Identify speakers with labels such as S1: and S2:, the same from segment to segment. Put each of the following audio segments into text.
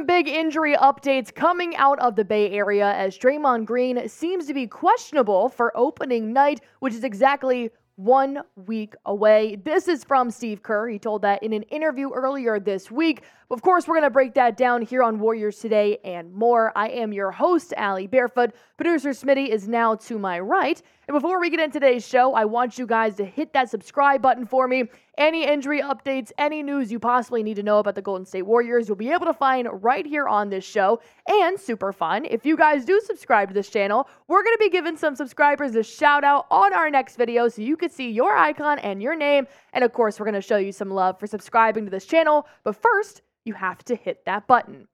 S1: some big injury updates coming out of the Bay Area as Draymond Green seems to be questionable for opening night, which is exactly one week away. This is from Steve Kerr. He told that in an interview earlier this week. Of course, we're going to break that down here on Warriors Today and more. I am your host, Allie Barefoot. Producer Smitty is now to my right. And before we get into today's show, I want you guys to hit that subscribe button for me. Any injury updates, any news you possibly need to know about the Golden State Warriors, you'll be able to find right here on this show. And super fun, if you guys do subscribe to this channel, we're going to be giving some subscribers a shout out on our next video so you can see your icon and your name. And of course, we're going to show you some love for subscribing to this channel. But first, you have to hit that button.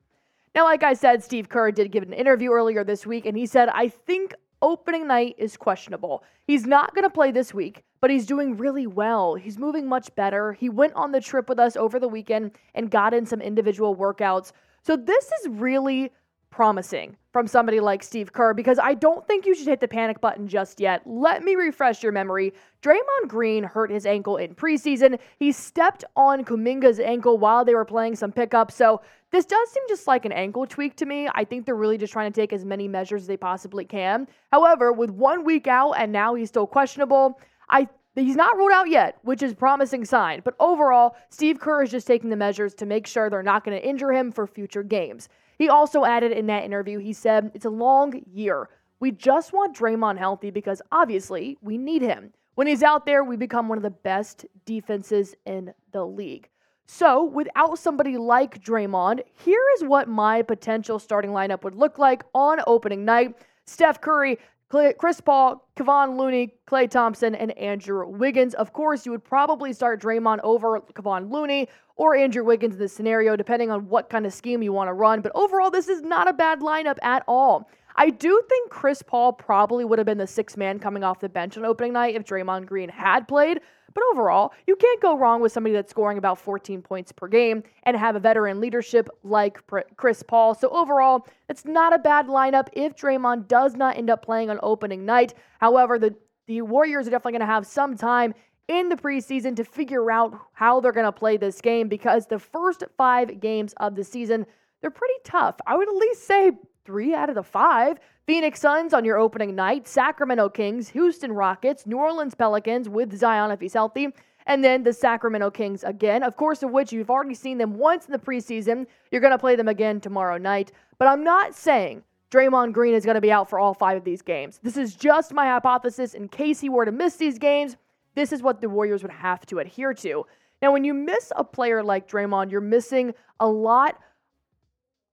S1: Now, like I said, Steve Kerr did give an interview earlier this week, and he said, I think opening night is questionable. He's not going to play this week, but he's doing really well. He's moving much better. He went on the trip with us over the weekend and got in some individual workouts. So this is really promising from somebody like Steve Kerr because I don't think you should hit the panic button just yet. Let me refresh your memory. Draymond Green hurt his ankle in preseason. He stepped on Kuminga's ankle while they were playing some pickup. So this does seem just like an ankle tweak to me. I think they're really just trying to take as many measures as they possibly can. However, with one week out and now he's still questionable, I He's not ruled out yet, which is a promising sign. But overall, Steve Kerr is just taking the measures to make sure they're not going to injure him for future games. He also added in that interview, he said, It's a long year. We just want Draymond healthy because obviously we need him. When he's out there, we become one of the best defenses in the league. So, without somebody like Draymond, here is what my potential starting lineup would look like on opening night. Steph Curry, Chris Paul, Kevon Looney, Klay Thompson, and Andrew Wiggins. Of course, you would probably start Draymond over Kevon Looney or Andrew Wiggins in this scenario, depending on what kind of scheme you want to run. But overall, this is not a bad lineup at all. I do think Chris Paul probably would have been the sixth man coming off the bench on opening night if Draymond Green had played. But overall, you can't go wrong with somebody that's scoring about 14 points per game and have a veteran leadership like Chris Paul. So overall, it's not a bad lineup if Draymond does not end up playing on opening night. However, the the Warriors are definitely going to have some time in the preseason to figure out how they're going to play this game because the first five games of the season, they're pretty tough. I would at least say three out of the five. Phoenix Suns on your opening night, Sacramento Kings, Houston Rockets, New Orleans Pelicans with Zion if he's healthy, and then the Sacramento Kings again, of course, of which you've already seen them once in the preseason. You're going to play them again tomorrow night. But I'm not saying Draymond Green is going to be out for all five of these games. This is just my hypothesis in case he were to miss these games. This is what the Warriors would have to adhere to. Now, when you miss a player like Draymond, you're missing a lot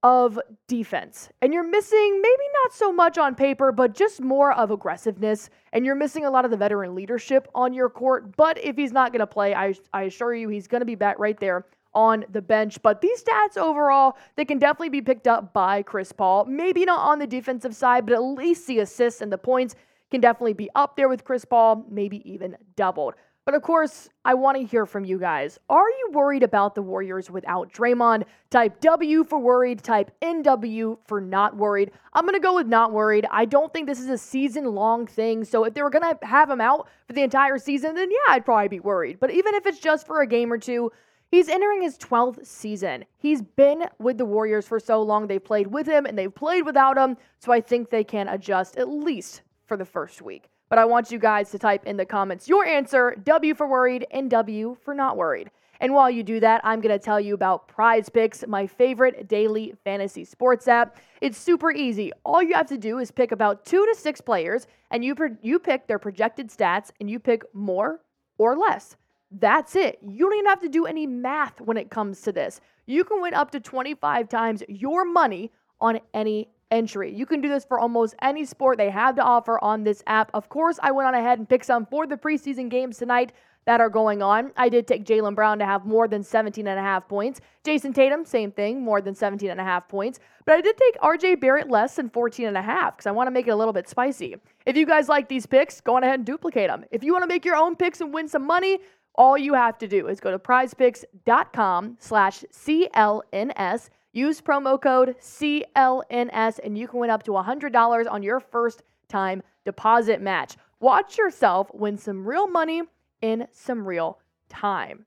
S1: of defense. And you're missing maybe not so much on paper, but just more of aggressiveness. And you're missing a lot of the veteran leadership on your court. But if he's not going to play, I, I assure you he's going to be back right there on the bench. But these stats overall, they can definitely be picked up by Chris Paul. Maybe not on the defensive side, but at least the assists and the points can definitely be up there with Chris Paul, maybe even doubled. But of course, I want to hear from you guys. Are you worried about the Warriors without Draymond? Type W for worried, type NW for not worried. I'm going to go with not worried. I don't think this is a season long thing. So if they were going to have him out for the entire season, then yeah, I'd probably be worried. But even if it's just for a game or two, He's entering his 12th season. He's been with the Warriors for so long. They've played with him and they've played without him. So I think they can adjust at least for the first week. But I want you guys to type in the comments your answer W for worried and W for not worried. And while you do that, I'm going to tell you about PrizePicks, my favorite daily fantasy sports app. It's super easy. All you have to do is pick about two to six players, and you, pro- you pick their projected stats, and you pick more or less. That's it. You don't even have to do any math when it comes to this. You can win up to 25 times your money on any entry. You can do this for almost any sport they have to offer on this app. Of course, I went on ahead and picked some for the preseason games tonight that are going on. I did take Jaylen Brown to have more than 17 and a half points. Jayson Tatum, same thing, more than 17 and a half points. But I did take RJ Barrett less than 14 and a half because I want to make it a little bit spicy. If you guys like these picks, go on ahead and duplicate them. If you want to make your own picks and win some money, all you have to do is go to prizepicks.com slash CLNS Use promo code CLNS and you can win up to $100 on your first time deposit match. Watch yourself win some real money in some real time.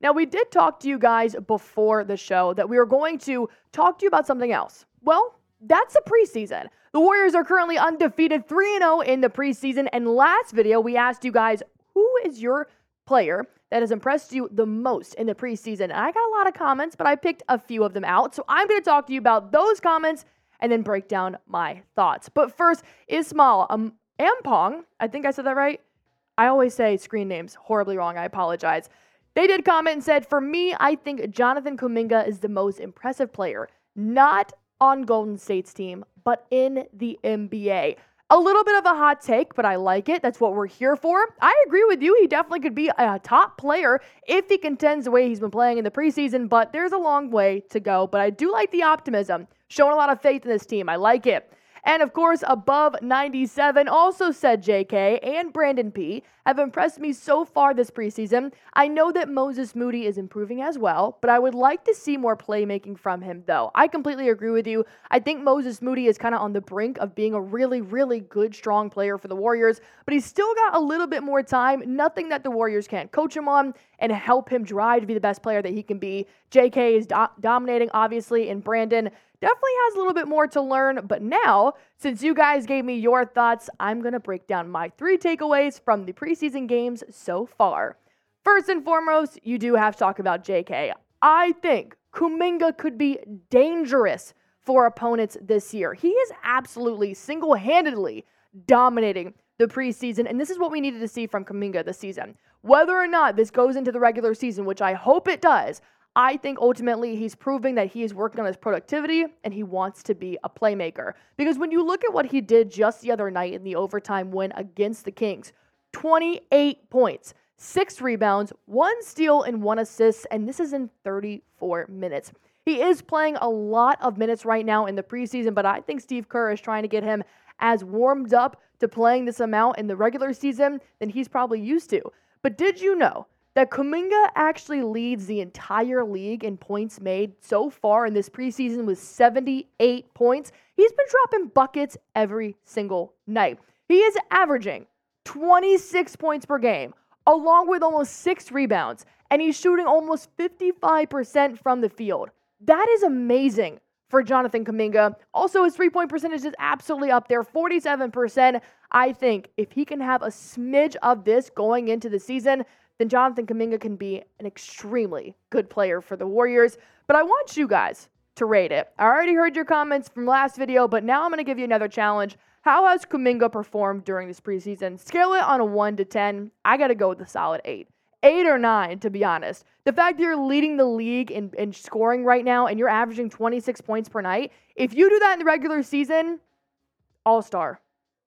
S1: Now, we did talk to you guys before the show that we were going to talk to you about something else. Well, that's the preseason. The Warriors are currently undefeated 3 0 in the preseason. And last video, we asked you guys who is your player that has impressed you the most in the preseason? And I got a lot of comments, but I picked a few of them out. So I'm going to talk to you about those comments and then break down my thoughts. But first, Ismail um, Ampong, I think I said that right. I always say screen names horribly wrong. I apologize. They did comment and said, For me, I think Jonathan Kuminga is the most impressive player, not on Golden State's team, but in the NBA. A little bit of a hot take, but I like it. That's what we're here for. I agree with you. He definitely could be a top player if he contends the way he's been playing in the preseason, but there's a long way to go. But I do like the optimism. Showing a lot of faith in this team. I like it. And of course, above 97 also said JK and Brandin P have impressed me so far this preseason. I know that Moses Moody is improving as well, but I would like to see more playmaking from him though. I completely agree with you. I think Moses Moody is kind of on the brink of being a really, really good, strong player for the Warriors, but he's still got a little bit more time. Nothing that the Warriors can't coach him on and help him drive to be the best player that he can be. JK is do- dominating, obviously, and Brandin definitely has a little bit more to learn. But now, since you guys gave me your thoughts, I'm going to break down my three takeaways from the preseason games so far. First and foremost, you do have to talk about JK. I think Kuminga could be dangerous for opponents this year. He is absolutely single handedly dominating the preseason, and this is what we needed to see from Kuminga this season. Whether or not this goes into the regular season, which I hope it does, I think ultimately he's proving that he is working on his productivity and he wants to be a playmaker. Because when you look at what he did just the other night in the overtime win against the Kings 28 points, six rebounds, one steal, and one assist, and this is in 34 minutes. He is playing a lot of minutes right now in the preseason, but I think Steve Kerr is trying to get him as warmed up to playing this amount in the regular season than he's probably used to. But did you know that Kuminga actually leads the entire league in points made so far in this preseason with 78 points. He's been dropping buckets every single night. He is averaging 26 points per game, along with almost six rebounds, and he's shooting almost 55% from the field. That is amazing for Jonathan Kuminga. Also, his three point percentage is absolutely up there 47%. I think if he can have a smidge of this going into the season, then Jonathan Kuminga can be an extremely good player for the Warriors. But I want you guys to rate it. I already heard your comments from last video, but now I'm going to give you another challenge. How has Kuminga performed during this preseason? Scale it on a 1 to 10. I got to go with a solid 8. 8 or 9, to be honest. The fact that you're leading the league in, in scoring right now and you're averaging 26 points per night, if you do that in the regular season, all star.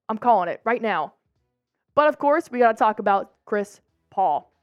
S1: I'm calling it right now. But of course, we got to talk about Chris Paul.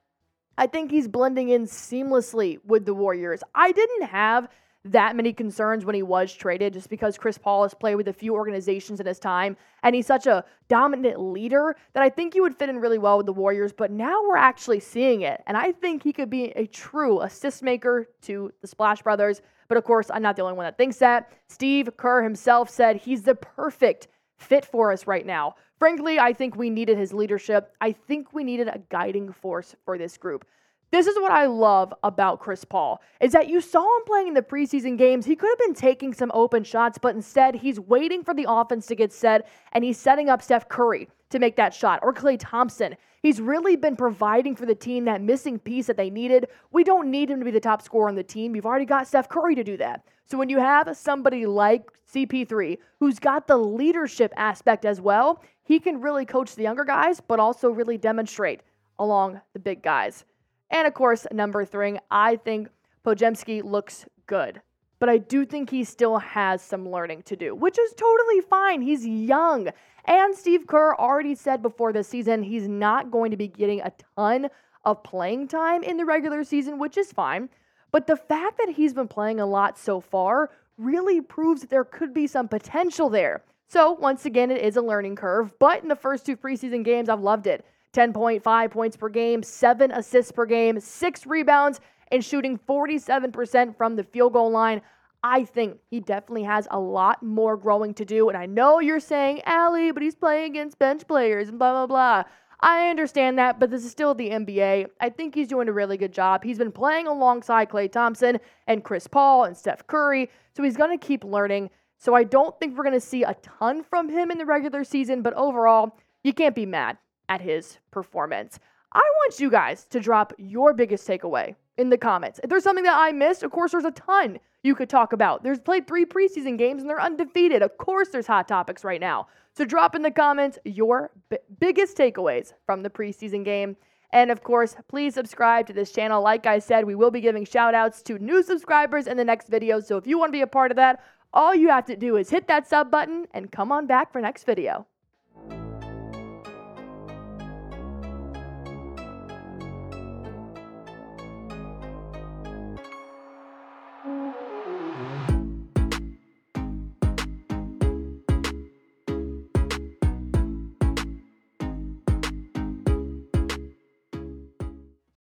S1: I think he's blending in seamlessly with the Warriors. I didn't have that many concerns when he was traded just because Chris Paul has played with a few organizations in his time and he's such a dominant leader that I think he would fit in really well with the Warriors. But now we're actually seeing it. And I think he could be a true assist maker to the Splash Brothers. But of course, I'm not the only one that thinks that. Steve Kerr himself said he's the perfect fit for us right now. Frankly, I think we needed his leadership. I think we needed a guiding force for this group. This is what I love about Chris Paul is that you saw him playing in the preseason games. He could have been taking some open shots, but instead he's waiting for the offense to get set and he's setting up Steph Curry to make that shot or Klay Thompson. He's really been providing for the team that missing piece that they needed. We don't need him to be the top scorer on the team. You've already got Steph Curry to do that. So when you have somebody like CP3 who's got the leadership aspect as well, he can really coach the younger guys, but also really demonstrate along the big guys. And of course, number three, I think Podziemski looks good. But I do think he still has some learning to do, which is totally fine. He's young. And Steve Kerr already said before the season he's not going to be getting a ton of playing time in the regular season, which is fine. But the fact that he's been playing a lot so far really proves that there could be some potential there. So, once again, it is a learning curve, but in the first two preseason games, I've loved it. 10.5 points per game, seven assists per game, six rebounds, and shooting 47% from the field goal line. I think he definitely has a lot more growing to do. And I know you're saying, Allie, but he's playing against bench players and blah, blah, blah. I understand that, but this is still the NBA. I think he's doing a really good job. He's been playing alongside Klay Thompson and Chris Paul and Steph Curry, so he's going to keep learning. So I don't think we're going to see a ton from him in the regular season, but overall, you can't be mad at his performance. I want you guys to drop your biggest takeaway in the comments. If there's something that I missed, of course, there's a ton you could talk about. There's played three preseason games and they're undefeated. Of course, there's hot topics right now. So drop in the comments your b- biggest takeaways from the preseason game. And of course, please subscribe to this channel. Like I said, we will be giving shout outs to new subscribers in the next video. So if you want to be a part of that, all you have to do is hit that sub button and come on back for next video.